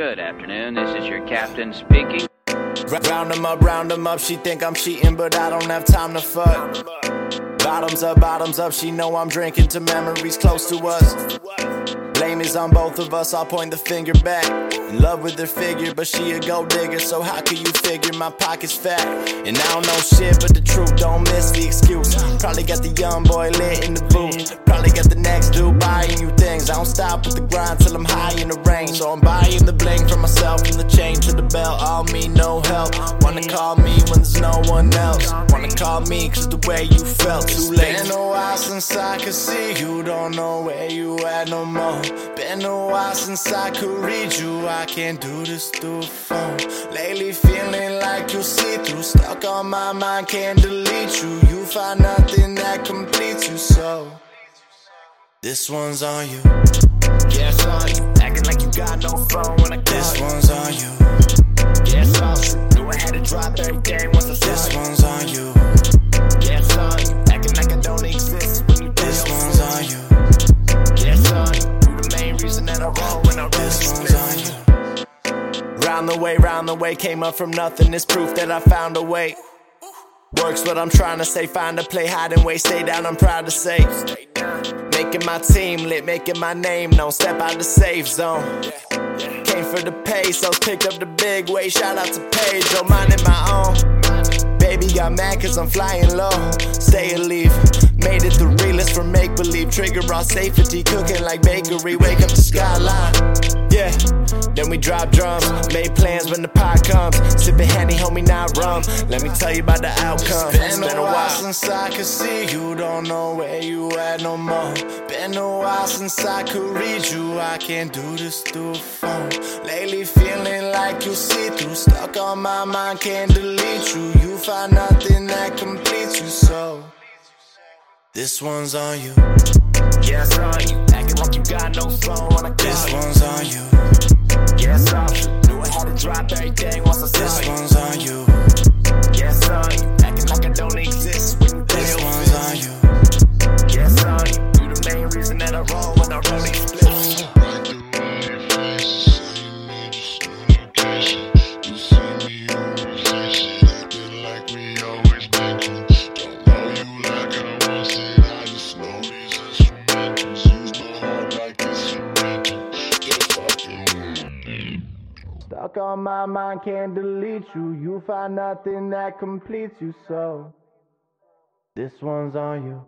Good afternoon. This is your captain speaking. Round 'em up, round 'em up. She think I'm cheating, but I don't have time to fuck. Bottoms up, bottoms up. She know I'm drinking to memories close to us. On both of us. I'll point the finger back. In love with her figure, but she a gold digger. So how can you figure my pocket's fat? And I don't know shit, but the truth don't miss the excuse. Probably got the young boy lit in the booth. Probably got the next dude buying you things. I don't stop with the grind till I'm high in the range. So I'm buying the bling for myself from the chain to the belt. All me, no help. Wanna call me when there's no one else. Wanna call me cause the way you felt too late. Been a while since I could see you. Don't know where you at no more. Been a while since I could read you. I can't do this through phone. Lately feeling like you see through. Stuck on my mind, can't delete you. You find nothing that completes you, so. This one's on you. Yeah, it's on you. Acting like you got no phone when I call This one's on you. Yeah, it's on you. Knew I had to drop everything once I saw This one's on you. Yeah, it's on you. Acting like I don't exist when you This one's on you. Yeah, it's on you. You the main reason that I roll when I roll. This one's on you. Round the way, round the way, came up from nothing. It's proof that I found a way. Works what I'm trying to say. Find a play, hide and wait. Stay down, I'm proud to say. Making my team lit, making my name known. Step out the safe zone. Came for the pesos, picked up the big weight. Shout out to oh, minding my own. Baby got mad cause I'm flying low. Stay alive. Made it the realest from make believe. Trigger raw safety, cooking like bakery. Wake up to skyline. Yeah. We drop drums. Made plans when the pot comes. Sipping Henny, homie, not rum. Let me tell you about the outcome. It's been a while since I could see you. Don't know where you at no more. Been a while since I could read you. I can't do this through a phone. Lately feeling like you see through. Stuck on my mind, can't delete you. You find nothing that completes you, so. This one's on you. Yeah, it's on you. Acting like you got no phone when I call This one's on I roll when I roll these splits. Stuck on my mind, can't delete you. You find nothing that completes you, so. This one's on you.